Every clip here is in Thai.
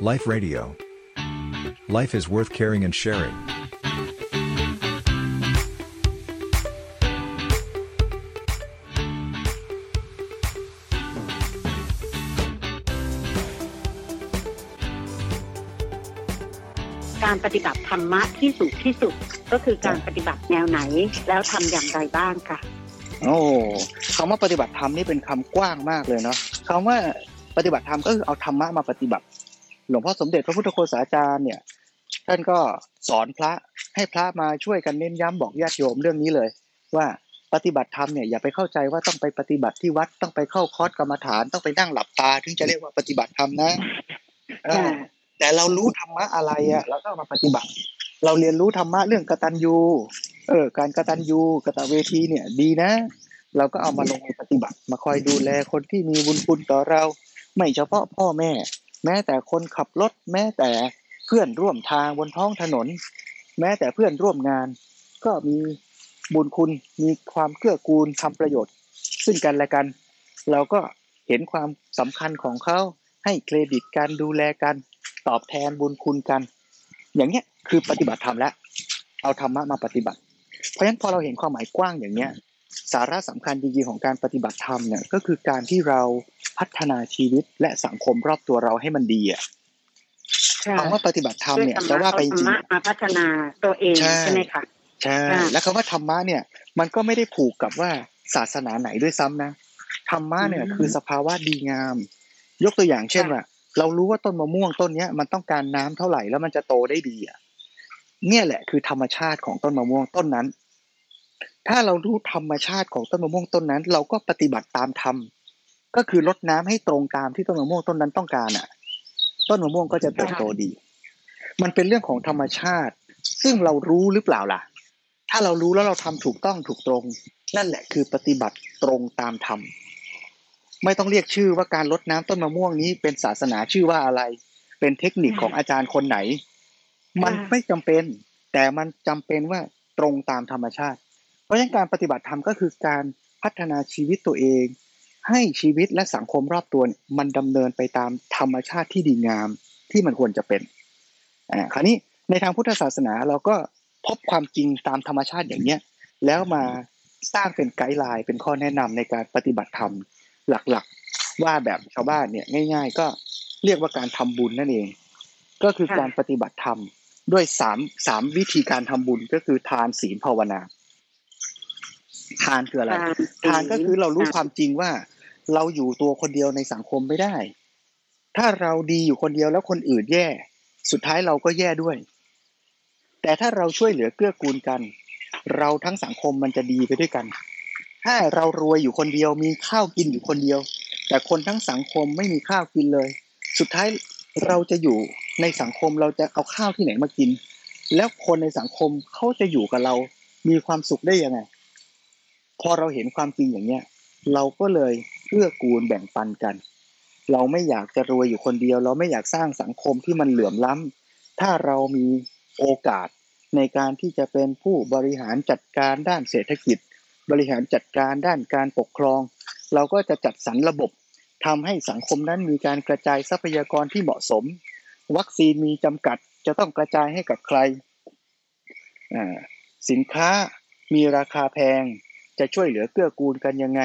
Life Radio. Life is worth caring and sharing. การปฏิบัติธรรมะที่สูงที่สุดก็คือการปฏิบัติแนวไหน แล้วทำอย่างไรบ้างค่ะ โอ้คำว่าปฏิบัติธรรมนี่เป็นคำกว้างมากเลยเนาะคำว่าปฏิบัติธรรมก็คือเอาธรรมะมาปฏิบัติ หลวงพ่อสมเด็จพระพุทธโฆษาจารย์เนี่ยท่านก็สอนพระให้พระมาช่วยกันเน้นย้ำบอกญาติโยมเรื่องนี้เลย ว่าปฏิบัติธรรมเนี่ยอย่าไปเข้าใจว่าต้องไปปฏิบัติที่วัดต้องไปเข้าคอร์สกรรมฐานต้องไปนั่งหลับตา ถึงจะเรียกว่าปฏิบัติธรรมนะเออแต่เรารู้ธรรมะอะไรอะเราก็เอามาปฏิบัติ เราเรียนรู้ธรรมะเรื่องกตัญญูเออการกตัญญูกตเวทีเนี่ย ดีนะ เราก็เอามาลงมือปฏิบัติ มาคอยดูแลคนที่มีบุญคุณต่อเรา ไม่เฉพาะพ่อแม่ แม้แต่คนขับรถ แม้แต่เพื่อนร่วมทางบนท้องถนน แม้แต่เพื่อนร่วมงาน ก็มีบุญคุณมีความเกื้อกูลทำประโยชน์ ซึ่งกันและกัน เราก็เห็นความสำคัญของเขาให้เครดิตการดูแลกัน ตอบแทนบุญคุณกัน อย่างเงี้ยคือปฏิบัติธรรมแล้วเอาธรรมะมาปฏิบัติ เพราะฉะนั้นพอเราเห็นความหมายกว้างอย่างเนี้ย สาระสำคัญจริงๆของการปฏิบัติธรรมเนี่ยก็คือการที่เราพัฒนาชีวิตและสังคมรอบตัวเราให้มันดีอะคำว่าปฏิบัติธรรมเนี่ยจะว่าไปจริงมาพัฒนาตัวเองใช่ใช่ไหมคะใช่ค่ะแล้วคำว่าธรรมะเนี่ย มันก็ไม่ได้ผูกกับว่าศาสนาไหนด้วยซ้ำนะธรรมะเนี่ยคือสภาวะดีงาม ยกตัวอย่างเช่นว่าเรารู้ว่าต้นมะม่วงต้นเนี้ยมันต้องการน้ำเท่าไหร่แล้วมันจะโตได้ดีอะเนี่ยแหละคือธรรมชาติของต้นมะม่วงต้นนั้น ถ้าเรารู้ธรรมชาติของต้นมะม่วงต้นนั้น เราก็ปฏิบัติตามธรรมก็คือลดน้ำให้ตรงตามที่ต้นมะม่วงต้นนั้นต้องการอะ ต้นมะม่วงก็จะเติบโตดี มันเป็นเรื่องของธรรมชาติ ซึ่งเรารู้หรือเปล่าล่ะ ถ้าเรารู้แล้วเราทำถูกต้องถูกตรง นั่นแหละคือปฏิบัติตรงตามธรรมไม่ต้องเรียกชื่อว่าการลดน้ำต้นมะม่วงนี้เป็นศาสนาชื่อว่าอะไร เป็นเทคนิคของอาจารย์คนไหน มันไม่จำเป็น แต่มันจำเป็นว่าตรงตามธรรมชาติ เพราะฉะนั้นการปฏิบัติธรรมก็คือการพัฒนาชีวิตตัวเอง ให้ชีวิตและสังคมรอบตัวมันดำเนินไปตามธรรมชาติที่ดีงามที่มันควรจะเป็นอ่าคราวนี้ในทางพุทธศาสนาเราก็พบความจริงตามธรรมชาติอย่างเนี้ยแล้วมาสร้างเป็นไกด์ไลน์เป็นข้อแนะนำในการปฏิบัติธรรมหลักๆ ว่าแบบชาวบ้านเนี่ยง่าย ๆ ก็เรียกว่าการทำบุญนั่นเอง ก็คือการปฏิบัติธรรมด้วยสามสามวิธีการทำบุญก็คือทานศีลภาวนา ทานคืออะไร ทานก็คือเรารู้ความจริงว่า เราอยู่ตัวคนเดียวในสังคมไม่ได้ ถ้าเราดีอยู่คนเดียวแล้วคนอื่นแย่ สุดท้ายเราก็แย่ด้วย แต่ถ้าเราช่วยเหลือเกื้อกูลกัน เราทั้งสังคมมันจะดีไปด้วยกัน ถ้าเรารวยอยู่คนเดียวมีข้าวกินอยู่คนเดียว แต่คนทั้งสังคมไม่มีข้าวกินเลย สุดท้ายเราจะอยู่ในสังคมเราจะเอาข้าวที่ไหนมากิน แล้วคนในสังคมเขาจะอยู่กับเรา มีความสุขได้ยังไงพ อเราเห็นความจริงอย่างเนี้ยเราก็เลยเอื้อกูลแบ่งปันกัน เราไม่อยากจะรวยอยู่คนเดียว เราไม่อยากสร้างสังคมที่มันเหลื่อมล้ำถ้าเรามีโอกาสในการที่จะเป็นผู้บริหารจัดการด้านเศรษฐกิจ บริหารจัดการด้านการปกครอง เราก็จะจัดสรรระบบทำให้สังคมนั้นมีการกระจายทรัพยากรที่เหมาะสม วัคซีนมีจำกัดจะต้องกระจายให้กับใคร สินค้ามีราคาแพง จะช่วยเหลือเกื้อกูลกันยังไง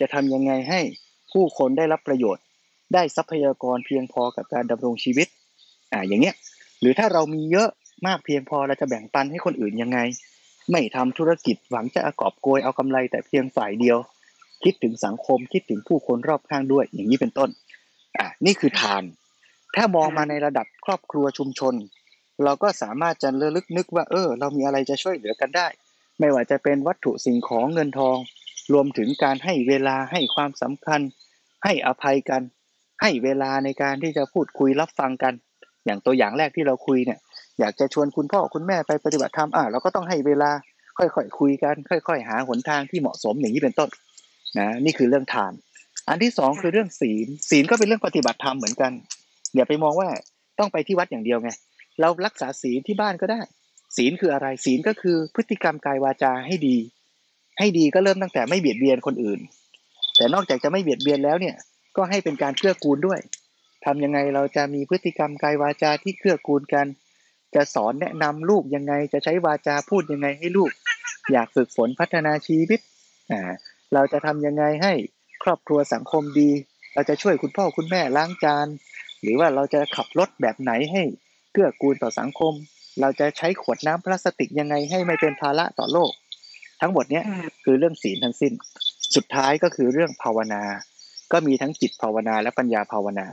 จะทำยังไงให้ผู้คนได้รับประโยชน์ ได้ทรัพยากรเพียงพอกับการดำรงชีวิตอ่าอย่างเงี้ยหรือถ้าเรามีเยอะมากเพียงพอเราจะแบ่งปันให้คนอื่นยังไง ไม่ทำธุรกิจหวังจะกอบโกยเอากำไรแต่เพียงฝ่ายเดียว คิดถึงสังคมคิดถึงผู้คนรอบข้างด้วย อย่างนี้เป็นต้นอ่านี่คือทาน ถ้ามองมาในระดับครอบครัวชุมชน เราก็สามารถจะระลึกนึกว่า เออ เรามีอะไรจะช่วยเหลือกันได้ ไม่ว่าจะเป็นวัตถุสิ่งของเงินทอง รวมถึงการให้เวลาให้ความสำคัญ ให้อภัยกัน ให้เวลาในการที่จะพูดคุยรับฟังกัน อย่างตัวอย่างแรกที่เราคุยเนี่ย อยากจะชวนคุณพ่อคุณแม่ไปปฏิบัติธรรมอะเราก็ต้องให้เวลาค่อยๆคุยกัน ค่อย ๆ หาหนทางที่เหมาะสมอย่างนี้เป็นต้นนะนี่คือเรื่องทาน อันที่สองคือเรื่องศีล ศีลก็เป็นเรื่องปฏิบัติธรรมเหมือนกันอย่าไปมองว่าต้องไปที่วัดอย่างเดียวไง เรารักษาศีลที่บ้านก็ได้ ศีลคืออะไรศีลก็คือพฤติกรรมกายวาจาให้ดี ให้ดีก็เริ่มตั้งแต่ไม่เบียดเบียนคนอื่น แต่นอกจากจะไม่เบียดเบียนแล้วเนี่ยก็ให้เป็นการเกื้อกูลด้วยทำยังไงเราจะมีพฤติกรรมกายวาจาที่เกื้อกูลกัน จะสอนแนะนำลูกยังไงจะใช้วาจาพูดยังไงให้ลูก อยากฝึกฝนพัฒนาชีวิตอ่าเราจะทำยังไงให้ครอบครัวสังคมดี เราจะช่วยคุณพ่อคุณแม่ล้างจาน หรือว่าเราจะขับรถแบบไหนให้เกื้อกูลต่อสังคม เราจะใช้ขวดน้ำพลาสติกยังไงให้ไม่เป็นภาระต่อโลก ทั้งหมดเนี้ยค่ะคือเรื่องศีลทั้งสิ้น สุดท้ายก็คือเรื่องภาวนา ก็มีทั้งจิตภาวนาและปัญญาภาวนา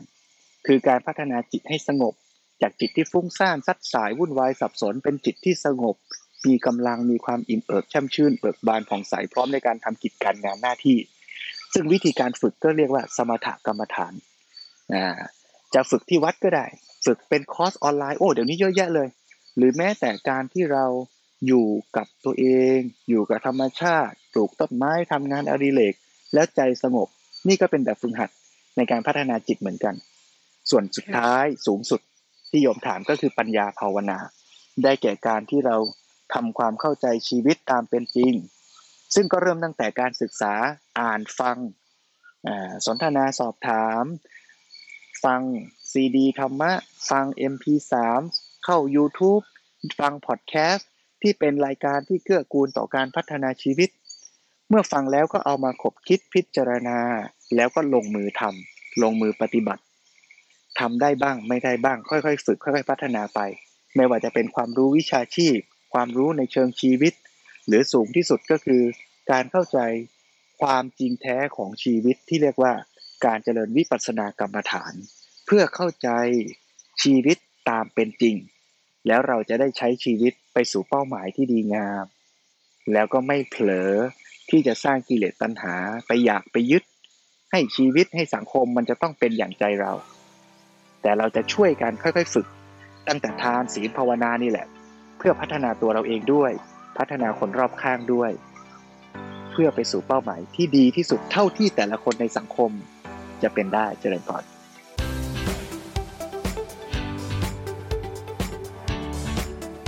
คือการพัฒนาจิตให้สงบ จากจิตที่ฟุ้งซ่านซัดสายวุ่นวายสับสนเป็นจิตที่สงบ มีกำลังมีความอิ่มเอิบแช่มชื่นเบิกบานผ่องใสพร้อมในการทำกิจการงานหน้าที่ ซึ่งวิธีการฝึกก็เรียกว่า สมถกรรมฐานอ่าจะฝึกที่วัดก็ได้ ฝึกเป็นคอร์สออนไลน์โอ้เดี๋ยวนี้เยอะแยะเลย หรือแม้แต่การที่เราอยู่กับตัวเอง อยู่กับธรรมชาติปลูกต้นไม้ทำงานอดิเรกแล้วใจสงบ นี่ก็เป็นแบบฝึกหัดในการพัฒนาจิตเหมือนกัน ส่วนสุดท้ายสูงสุดที่โยมถามก็คือปัญญาภาวนา ได้แก่การที่เราทำความเข้าใจชีวิตตามเป็นจริง ซึ่งก็เริ่มตั้งแต่การศึกษาอ่านฟังสนทนาสอบถาม ฟังซีดีธรรมะ ฟัง MP3 เข้า YouTube ฟังพอดแคสต์ที่เป็นรายการที่เกื้อกูลต่อการพัฒนาชีวิต เมื่อฟังแล้วก็เอามาขบคิดพิจารณา แล้วก็ลงมือทำลงมือปฏิบัติทำได้บ้างไม่ได้บ้าง ค่อยๆ ฝึกค่อย ๆ พัฒนาไป ไม่ว่าจะเป็นความรู้วิชาชีพ ความรู้ในเชิงชีวิต หรือสูงที่สุดก็คือการเข้าใจความจริงแท้ของชีวิตที่เรียกว่าการเจริญวิปัสสนากรรมฐาน เพื่อเข้าใจชีวิตตามเป็นจริง แล้วเราจะได้ใช้ชีวิตไปสู่เป้าหมายที่ดีงาม แล้วก็ไม่เผลอที่จะสร้างกิเลสตัณหาไปอยากไปยึด ให้ชีวิตให้สังคมมันจะต้องเป็นอย่างใจเรา แต่เราจะช่วยกันค่อยๆฝึก ตั้งแต่ทานศีลภาวนานี่แหละ เพื่อพัฒนาตัวเราเองด้วย พัฒนาคนรอบข้างด้วย เพื่อไปสู่เป้าหมายที่ดีที่สุดเท่าที่แต่ละคนในสังคมจะเป็นได้เจริญพร